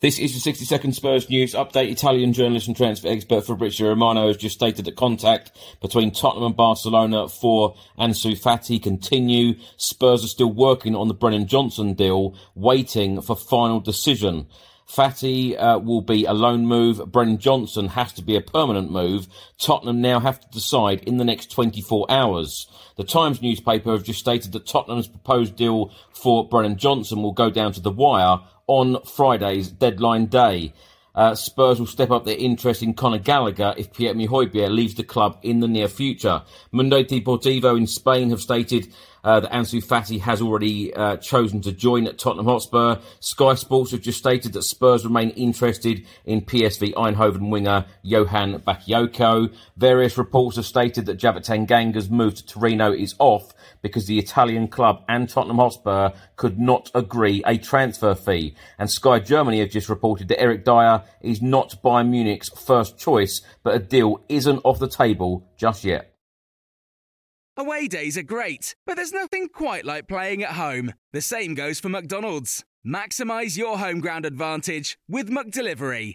This is the 60 second Spurs news update. Italian journalist and transfer expert Fabrizio Romano has just stated that contact between Tottenham and Barcelona for Ansu Fati continue. Spurs are still working on the Brennan Johnson deal, waiting for final decision. Fati uh, will be a loan move. Brennan Johnson has to be a permanent move. Tottenham now have to decide in the next 24 hours. The Times newspaper have just stated that Tottenham's proposed deal for Brennan Johnson will go down to the wire on Friday's deadline day. Uh, Spurs will step up their interest in Conor Gallagher if Pierre-Emile leaves the club in the near future. Mundo Deportivo in Spain have stated uh, that Ansu Fati has already uh, chosen to join at Tottenham Hotspur. Sky Sports have just stated that Spurs remain interested in PSV Eindhoven winger Johan Bakayoko. Various reports have stated that Tanganga's move to Torino is off because the Italian club and Tottenham Hotspur could not agree a transfer fee. And Sky Germany have just reported that Eric Dier is not Bayern Munich's first choice, but a deal isn't off the table just yet. Away days are great, but there's nothing quite like playing at home. The same goes for McDonald's. Maximize your home ground advantage with McDelivery.